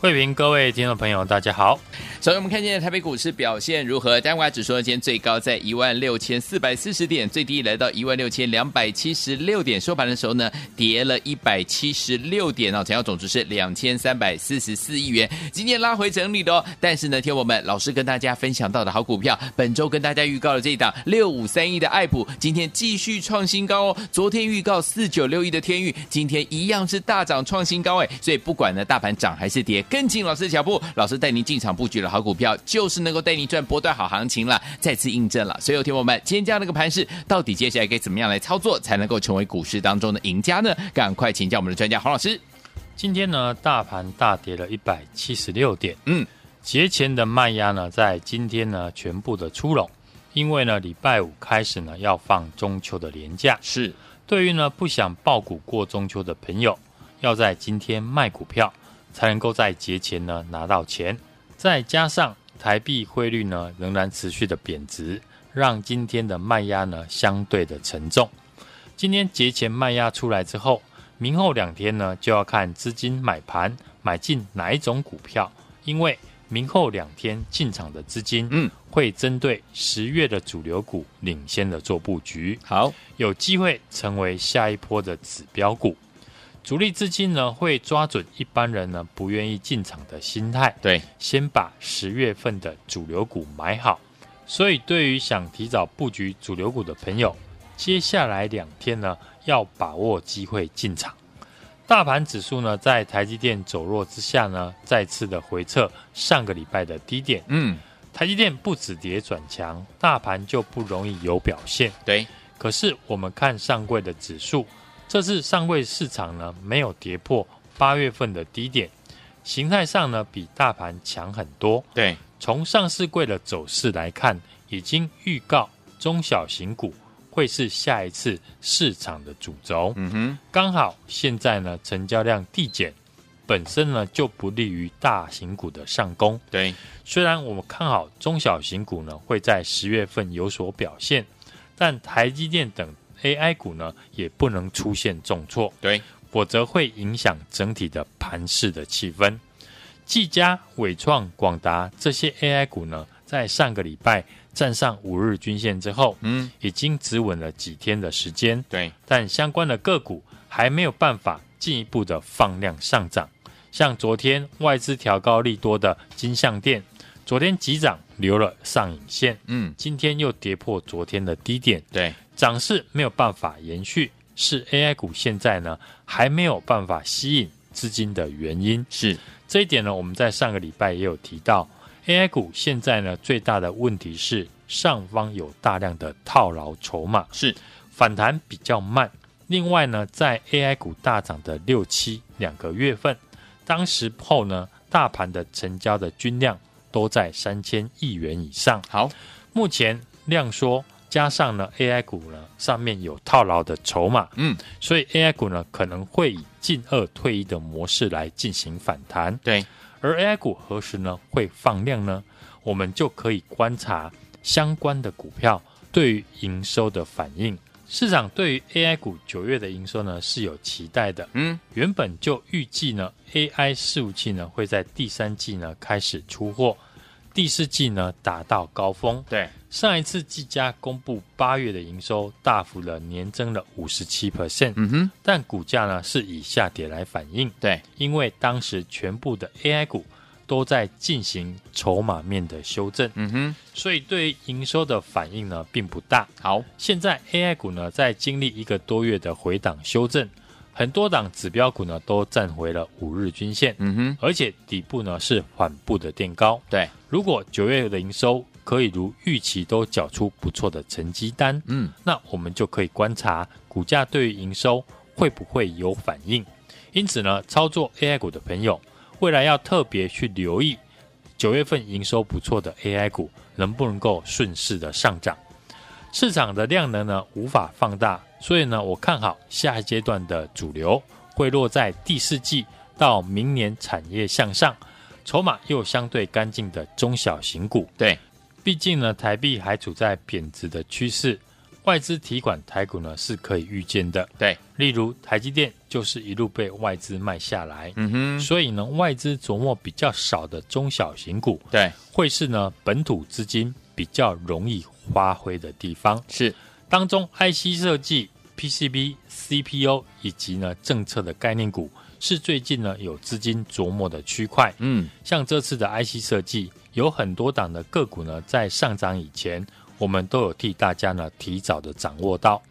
慧平，各位听众朋友，大家好。首先，我们看见台北股市表现如何？加权指数今天最高在一万六千四百四十点，最低来到一万六千两百七十六点，收盘的时候呢，跌了一百七十六点哦，成交总值是两千三百四十四亿元。今天拉回整理的哦，但是呢，听我们老师跟大家分享到的好股票，本周跟大家预告的这一档六五三一的爱普，今天继续创新高哦。昨天预告四九六一的天域，今天一样是大涨创新高哎，所以不管呢大盘涨还是跌。跟紧老师的脚步，老师带您进场布局的好股票，就是能够带您赚波段好行情了。再次印证了，所有听友们，今天这样的一个盘势，到底接下来该怎么样来操作，才能够成为股市当中的赢家呢？赶快请教我们的专家黄老师。今天呢，大盘大跌了一百七十六点，嗯，节前的卖压呢，在今天呢全部的出笼，因为呢礼拜五开始呢要放中秋的连假，是对于呢不想爆股过中秋的朋友，要在今天卖股票。才能够在节前呢拿到钱，再加上台币汇率呢仍然持续的贬值，让今天的卖压呢相对的沉重。今天节前卖压出来之后，明后两天呢就要看资金买盘买进哪一种股票，因为明后两天进场的资金，嗯，会针对十月的主流股领先的做布局，好，有机会成为下一波的指标股。主力资金呢会抓准一般人呢不愿意进场的心态，对，先把十月份的主流股买好。所以对于想提早布局主流股的朋友，接下来两天呢要把握机会进场。大盘指数呢在台积电走弱之下呢，再次的回撤上个礼拜的低点。嗯，台积电不止跌转强，大盘就不容易有表现。对，可是我们看上柜的指数。这次上柜市场呢没有跌破八月份的低点，形态上呢比大盘强很多。对，从上市柜的走势来看，已经预告中小型股会是下一次市场的主轴。嗯哼，刚好现在呢成交量递减，本身呢就不利于大型股的上攻。对，虽然我们看好中小型股呢会在十月份有所表现，但台积电等。AI 股呢也不能出现重挫，对，否则会影响整体的盘势的气氛。技嘉、伟创、广达这些 AI 股呢，在上个礼拜站上五日均线之后，嗯，已经止稳了几天的时间，对，但相关的个股还没有办法进一步的放量上涨。像昨天外资调高利多的金像电，昨天急涨留了上影线，嗯，今天又跌破昨天的低点，对。涨势没有办法延续，是 AI 股现在呢还没有办法吸引资金的原因。是这一点呢，我们在上个礼拜也有提到，AI 股现在呢最大的问题是上方有大量的套牢筹码，是反弹比较慢。另外呢，在 AI 股大涨的六七两个月份，当时候呢大盘的成交的均量都在三千亿元以上。好，目前量缩。加上呢，AI 股呢上面有套牢的筹码，嗯，所以 AI 股呢可能会以进二退一的模式来进行反弹。对，而 AI 股何时呢会放量呢？我们就可以观察相关的股票对于营收的反应。市场对于 AI 股九月的营收呢是有期待的，嗯，原本就预计呢 AI 伺服器呢会在第三季呢开始出货。第四季呢达到高峰，对，上一次技嘉公布八月的营收大幅的年增了五十七 percent，嗯哼，但股价呢是以下跌来反映，对，因为当时全部的 AI 股都在进行筹码面的修正，嗯哼，所以对于营收的反应呢并不大。好，现在 AI 股呢在经历一个多月的回档修正。很多档指标股呢都站回了五日均线，嗯哼，而且底部呢是缓步的垫高。对，如果九月的营收可以如预期都缴出不错的成绩单，嗯，那我们就可以观察股价对于营收会不会有反应。因此呢，操作 AI 股的朋友，未来要特别去留意九月份营收不错的 AI 股能不能够顺势的上涨。市场的量能呢无法放大，所以呢，我看好下一阶段的主流会落在第四季到明年产业向上，筹码又相对干净的中小型股。对，毕竟呢，台币还处在贬值的趋势，外资提款台股呢是可以预见的。对，例如台积电就是一路被外资卖下来。嗯哼，所以呢，外资琢磨比较少的中小型股，对，会是呢本土资金比较容易发挥的地方。是当中 IC 设计。PCB、CPU 以及呢政策的概念股是最近呢有资金琢磨的区块。嗯，像这次的 IC 设计，有很多档的个股呢在上涨以前，我们都有替大家呢提早的掌握到。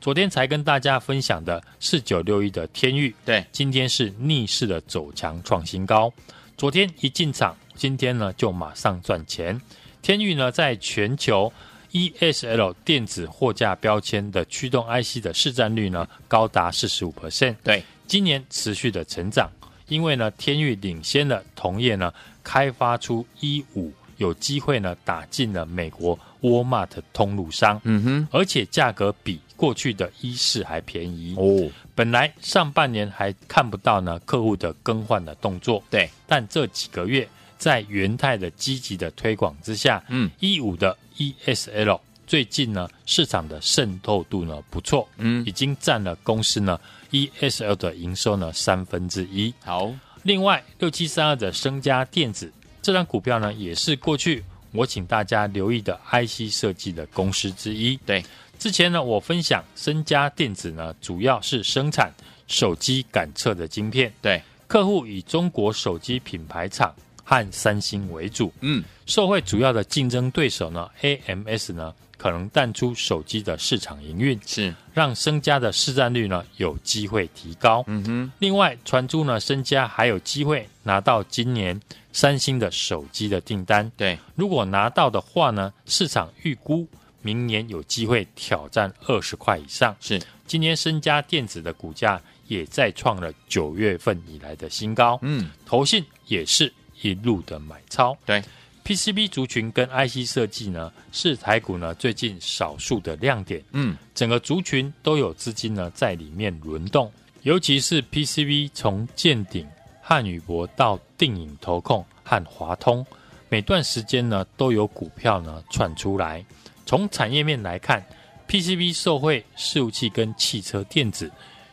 昨天才跟大家分享的四九六一的天域，对，今天是逆势的走强创新高。昨天一进场，今天呢就马上赚钱。天域呢在全球。ESL 电子货架标签的驱动 IC 的市占率呢，高达四十五 percent。对，今年持续的成长，因为呢，天域领先了同业呢，开发出 E 五，有机会呢，打进了美国 Walmart 通路商。嗯哼，而且价格比过去的 E 四还便宜哦。本来上半年还看不到呢，客户的更换的动作。对，但这几个月在元泰的积极的推广之下，嗯，E 五的。ESL 最近呢，市场的渗透度呢不错，嗯，已经占了公司呢 ESL 的营收呢三分之一。好，另外六七三二的升家电子这张股票呢，也是过去我请大家留意的 IC 设计的公司之一。对，之前呢，我分享升家电子呢，主要是生产手机感测的晶片，对，客户以中国手机品牌厂。和三星为主，嗯，受惠主要的竞争对手呢，AMS 呢可能淡出手机的市场营运，是让升佳的市占率呢有机会提高。嗯哼，另外传出呢，升佳还有机会拿到今年三星的手机的订单。对，如果拿到的话呢，市场预估明年有机会挑战二十块以上。是，今年升佳电子的股价也再创了九月份以来的新高。嗯，投信也是。一路的买超，对 PCB 族群跟 IC 设计呢，是台股呢最近少数的亮点。嗯，整个族群都有资金呢在里面轮动，尤其是 PCB 从见顶、汉语博到定影投控和华通，每段时间呢都有股票呢窜出来。从产业面来看，PCB 受惠事务器跟汽车电子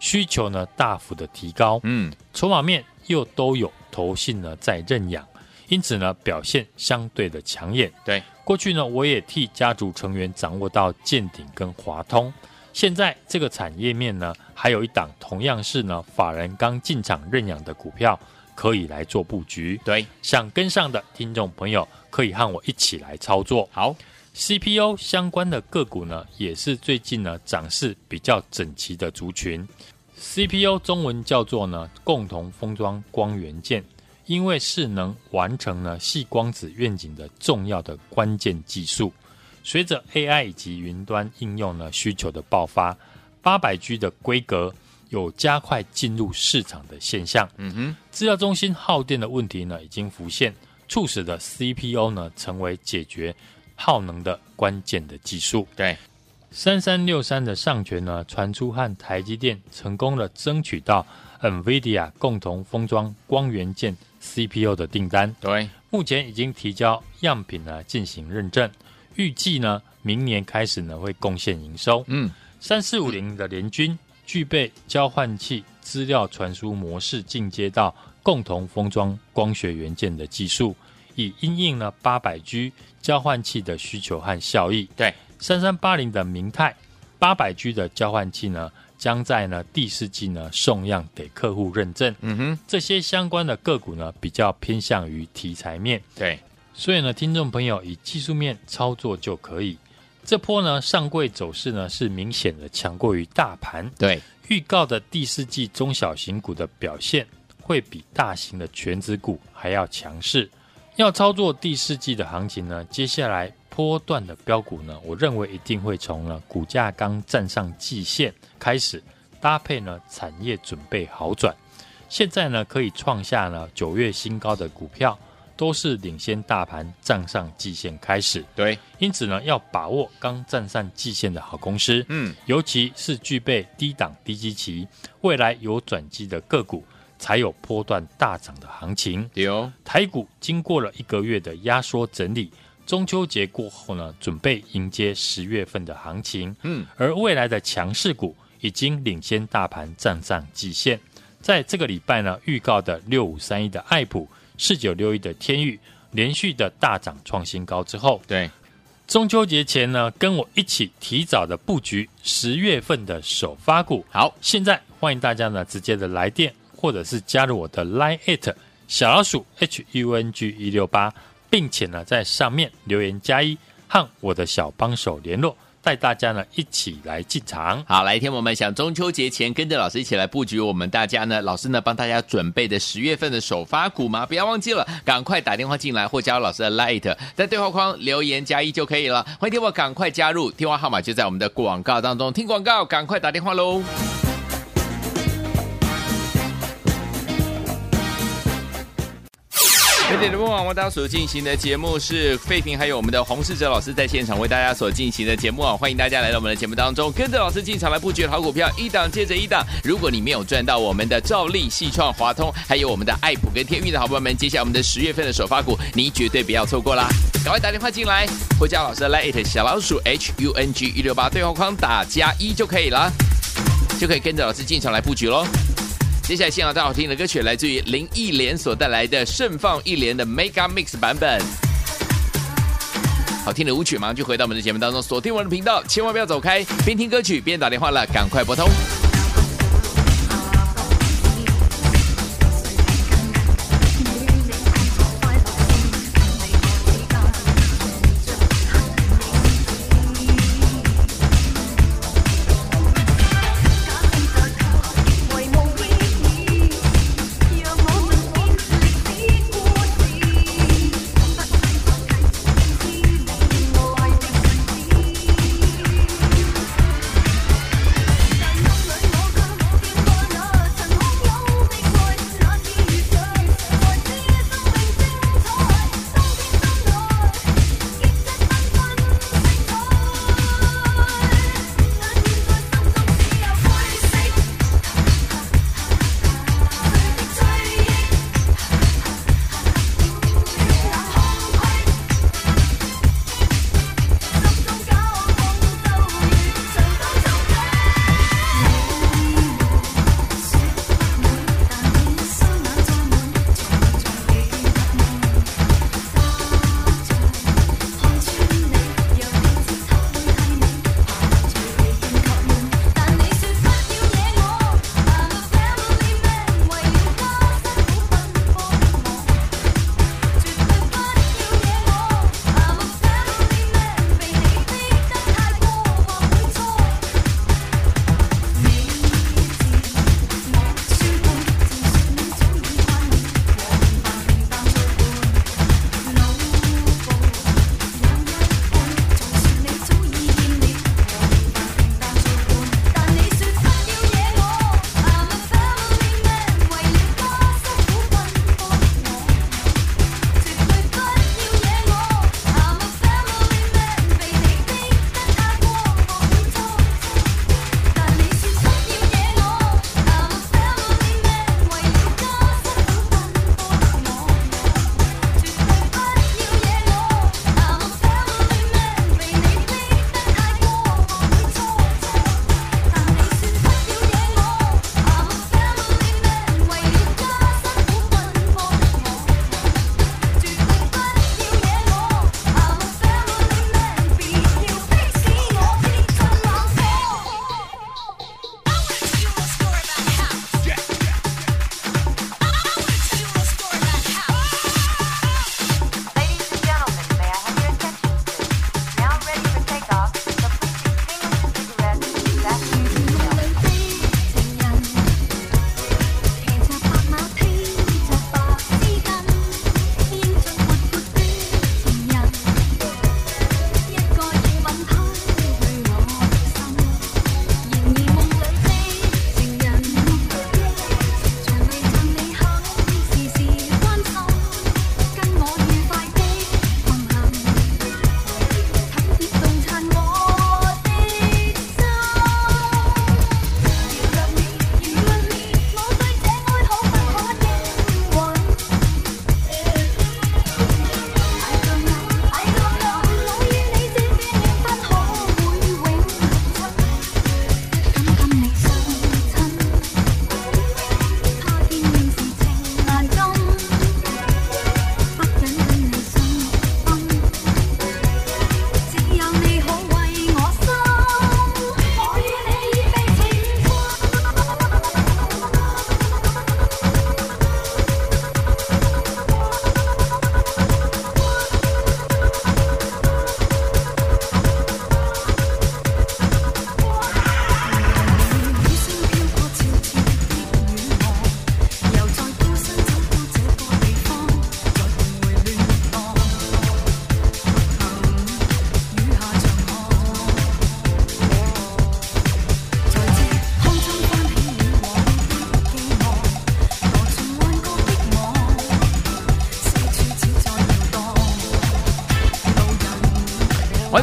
需求呢大幅的提高。嗯，筹码面又都有。投信呢在认养，因此呢表现相对的抢眼。对，过去呢我也替家族成员掌握到建鼎跟华通，现在这个产业面呢还有一档同样是呢法人刚进场认养的股票可以来做布局。对，想跟上的听众朋友可以和我一起来操作。好，CPU 相关的个股呢也是最近呢涨势比较整齐的族群。CPO 中文叫做呢共同封装光元件，因为是能完成呢细光子愿景的重要的关键技术。随着 AI 以及云端应用呢需求的爆发，八百 G 的规格有加快进入市场的现象。嗯哼，资料中心耗电的问题呢已经浮现，促使的 CPU 呢成为解决耗能的关键的技术。对。三三六三的上权呢，传出和台积电成功的争取到 NVIDIA 共同封装光元件 CPU 的订单。对，目前已经提交样品呢进行认证，预计呢明年开始呢会贡献营收。嗯，三四五零的联军具备交换器资料传输模式进阶到共同封装光学元件的技术，以因应呢八百 G 交换器的需求和效益。对。三三八零的明泰八百 G 的交换器呢，将在呢第四季呢送样给客户认证。嗯哼，这些相关的个股呢，比较偏向于题材面。对，所以呢，听众朋友以技术面操作就可以。这波呢上柜走势呢是明显的强过于大盘。对，预告的第四季中小型股的表现会比大型的权值股还要强势。要操作第四季的行情呢，接下来。波段的标股呢，我认为一定会从呢股价刚站上季线开始，搭配呢产业准备好转，现在呢可以创下呢九月新高的股票，都是领先大盘站上季线开始。对，因此呢要把握刚站上季线的好公司，嗯，尤其是具备低档低基期、未来有转机的个股，才有波段大涨的行情。有台股经过了一个月的压缩整理，中秋节过后呢，准备迎接十月份的行情。嗯，而未来的强势股已经领先大盘站上季线。在这个礼拜呢，预告的六五三一的爱普、四九六一的天域连续的大涨创新高之后，对，中秋节前呢，跟我一起提早的布局十月份的首发股。好，现在欢迎大家呢直接的来电，或者是加入我的 Line it 小老鼠 H U N G 一六八，并且呢在上面留言加一，和我的小帮手联络。带大家呢一起来进场。好，来天我们想中秋节前跟着老师一起来布局，我们大家呢，老师呢帮大家准备的十月份的首发股吗？不要忘记了，赶快打电话进来或加入老师的 Light，在对话框留言加一就可以了。欢迎听我赶快加入，电话号码就在我们的广告当中。听广告，赶快打电话喽。飞碟联播网为大家所进行的节目是费平，还有我们的洪世哲老师在现场为大家所进行的节目啊，欢迎大家来到我们的节目当中，跟着老师进场来布局好股票，一档接着一档。如果你没有赚到我们的兆利、细创、华通，还有我们的爱普跟天钰的好朋友们，接下来我们的十月份的首发股，你绝对不要错过啦！赶快打电话进来，或加老师的 Line 小老鼠 H U N G 一六八对话框打加一就可以了，就可以跟着老师进场来布局喽。接下来，现场最好听的歌曲来自于林忆莲所带来的《盛放一莲》的 Mega Mix 版本。好听的舞曲，马上就回到我们的节目当中，锁定我们的频道，千万不要走开，边听歌曲边打电话了，赶快拨通。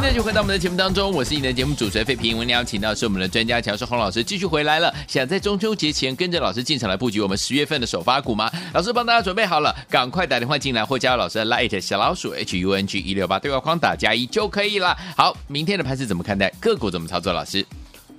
欢迎继续回到我们的节目当中，我是你的节目主持人费平。我们邀请到是我们的专家乔世洪老师，继续回来了。想在中秋节前跟着老师进场来布局我们十月份的首发股吗？老师帮大家准备好了，赶快打电话进来或加入老师的 Light 小老鼠 H U N G 一六八对话框打加一就可以了。好，明天的盘是怎么看待？个股怎么操作？老师，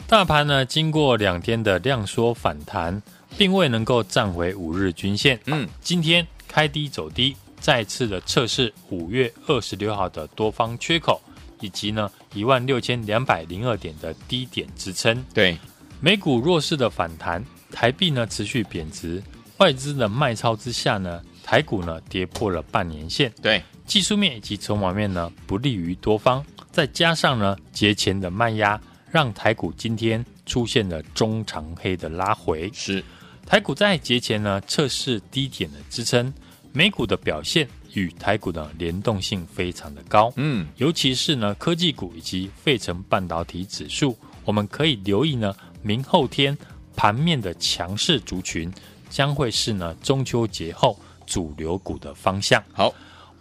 大盘呢，经过两天的量缩反弹，并未能够站回五日均线。嗯，今天开低走低，再次的测试五月二十六号的多方缺口。以及呢，一万六千两百零二点的低点支撑。对，美股弱势的反弹，台币呢持续贬值，外资的卖超之下呢，台股呢跌破了半年线。对，技术面以及筹码面呢不利于多方，再加上呢节前的卖压，让台股今天出现了中长黑的拉回。是，台股在节前呢测试低点的支撑，美股的表现。与台股的联动性非常的高，嗯，尤其是呢科技股以及费城半导体指数，我们可以留意呢明后天盘面的强势族群将会是呢中秋节后主流股的方向。好，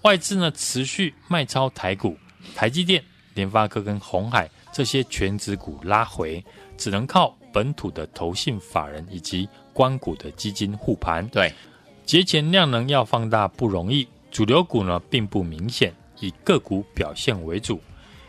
外资呢持续卖超台股，台积电、联发科跟鸿海这些全值股拉回，只能靠本土的投信法人以及关股的基金护盘。对，节前量能要放大不容易。主流股呢并不明显，以个股表现为主。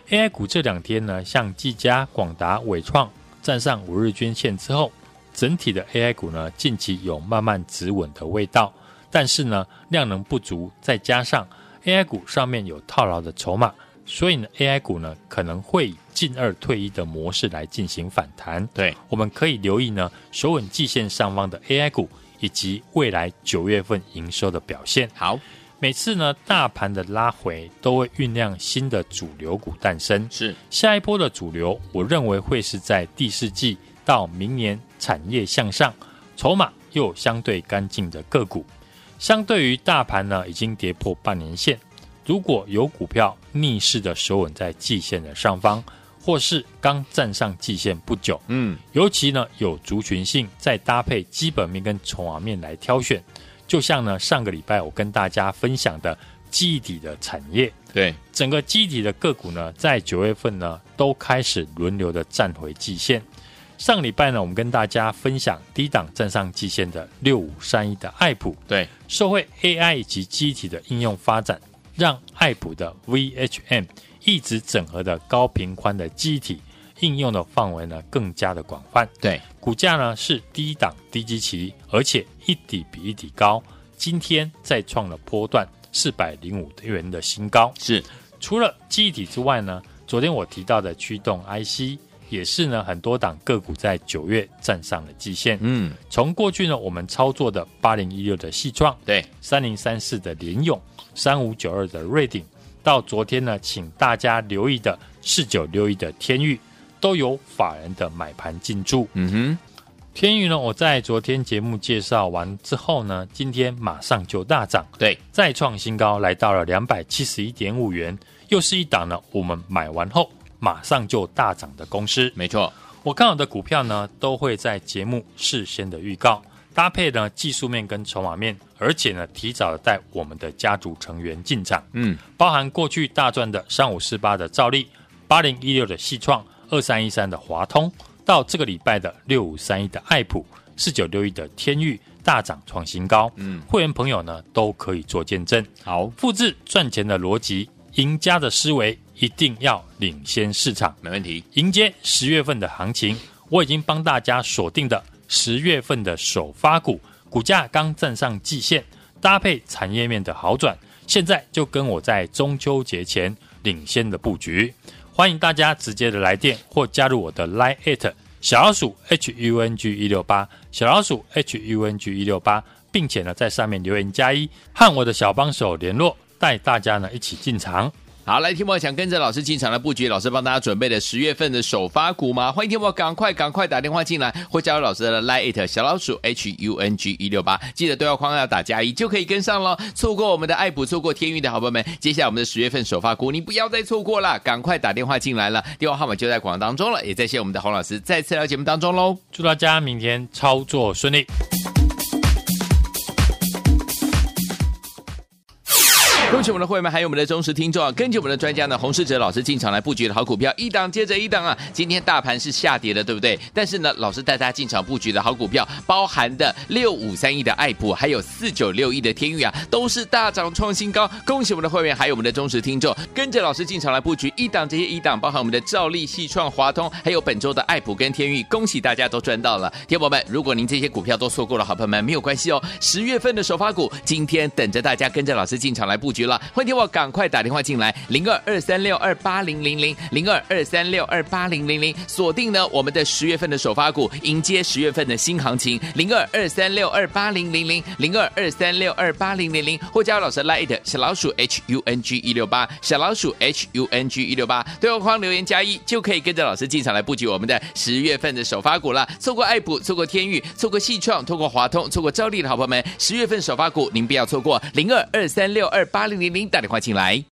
AI 股这两天呢，像技嘉、广达、伟创站上五日均线之后，整体的 AI 股呢近期有慢慢止稳的味道。但是呢量能不足，再加上 AI 股上面有套牢的筹码，所以呢 AI 股呢可能会以进二退一的模式来进行反弹。对，我们可以留意呢首稳季线上方的 AI 股，以及未来九月份营收的表现。好。每次呢，大盘的拉回都会酝酿新的主流股诞生。是下一波的主流，我认为会是在第四季到明年产业向上，筹码又相对干净的个股。相对于大盘呢，已经跌破半年线，如果有股票逆势的守稳在季线的上方，或是刚站上季线不久，嗯，尤其呢有族群性，再搭配基本面跟筹码面来挑选。就像呢，上个礼拜我跟大家分享的基底的产业，对。整个基底的个股呢，在九月份呢都开始轮流的站回季线。上礼拜呢，我们跟大家分享低档站上季线的六五三一的爱普，对，社会 AI 以及记忆体的应用发展，让爱普的 VHM 一直整合的高频宽的记忆体应用的范围呢更加的广泛。对，股价呢是低档低基期，而且。一底比一底高，今天再创了波段四百零五元的新高。是，除了记忆体之外呢，昨天我提到的驱动 IC 也是呢，很多档个股在九月站上了季线。嗯，从过去呢，我们操作的八零一六的矽创，对，三零三四的联咏，三五九二的瑞鼎，到昨天呢，请大家留意的四九六一的天钰，都有法人的买盘进驻。嗯哼。天宇呢，我在昨天节目介绍完之后呢，今天马上就大涨，对，再创新高，来到了两百七十一点五元，又是一档呢，我们买完后马上就大涨的公司。没错，我看好的股票呢，都会在节目事先的预告，搭配呢技术面跟筹码面，而且呢提早的带我们的家族成员进场，嗯，包含过去大赚的三五四八的兆利，八零一六的细创，二三一三的华通。到这个礼拜的六五三一的爱普，四九六一的天域大涨创新高，嗯，会员朋友呢都可以做见证。好，复制赚钱的逻辑，赢家的思维一定要领先市场，没问题。迎接十月份的行情，我已经帮大家锁定的十月份的首发股，股价刚站上季线，搭配产业面的好转，现在就跟我在中秋节前领先的布局。欢迎大家直接的来电或加入我的 Line@ 小老鼠 H U N G 一六八小老鼠 H U N G 一六八，并且呢在上面留言加一，和我的小帮手联络，带大家呢一起进场。好，来，听我想跟着老师进场来布局，老师帮大家准备的十月份的首发股吗？欢迎听我赶快赶快打电话进来，或加入老师的 Line 小老鼠 H U N G 一六八，记得对话框要打加一就可以跟上喽。错过我们的爱普，错过天运的好朋友们，接下来我们的十月份首发股，你不要再错过了，赶快打电话进来了，电话号码就在广告当中了，也在谢我们的洪老师再次来到节目当中喽，祝大家明天操作顺利。恭喜我们的会员们，还有我们的忠实听众啊！根据我们的专家呢，洪世哲老师进场来布局的好股票，一档接着一档啊！今天大盘是下跌的，对不对？但是呢，老师带大家进场布局的好股票，包含的六五三亿的爱普，还有四九六亿的天钰啊，都是大涨创新高。恭喜我们的会员，还有我们的忠实听众，跟着老师进场来布局一档接着一档，包含我们的兆利、矽创、华通，还有本周的爱普跟天钰，恭喜大家都赚到了。天友们，如果您这些股票都错过了，好朋友们没有关系哦，十月份的首发股，今天等着大家跟着老师进场来布局了。欢迎听我赶快打电话进来，零二二三六二八零零零零二二三六二八零零零，锁定呢我们的十月份的首发股，迎接十月份的新行情，零二二三六二八零零零零二二三六二八零零零，或加入老师 Line 小老鼠 H U N G 一六八小老鼠 H U N G 一六八，对话框留言加一就可以跟着老师进场来布局我们的十月份的首发股了。错过爱普，错过天钰，错过戏创，错过华通，错过兆利的好朋友们，十月份首发股您不要错过，零二二三六二八零零零零。打电话进来。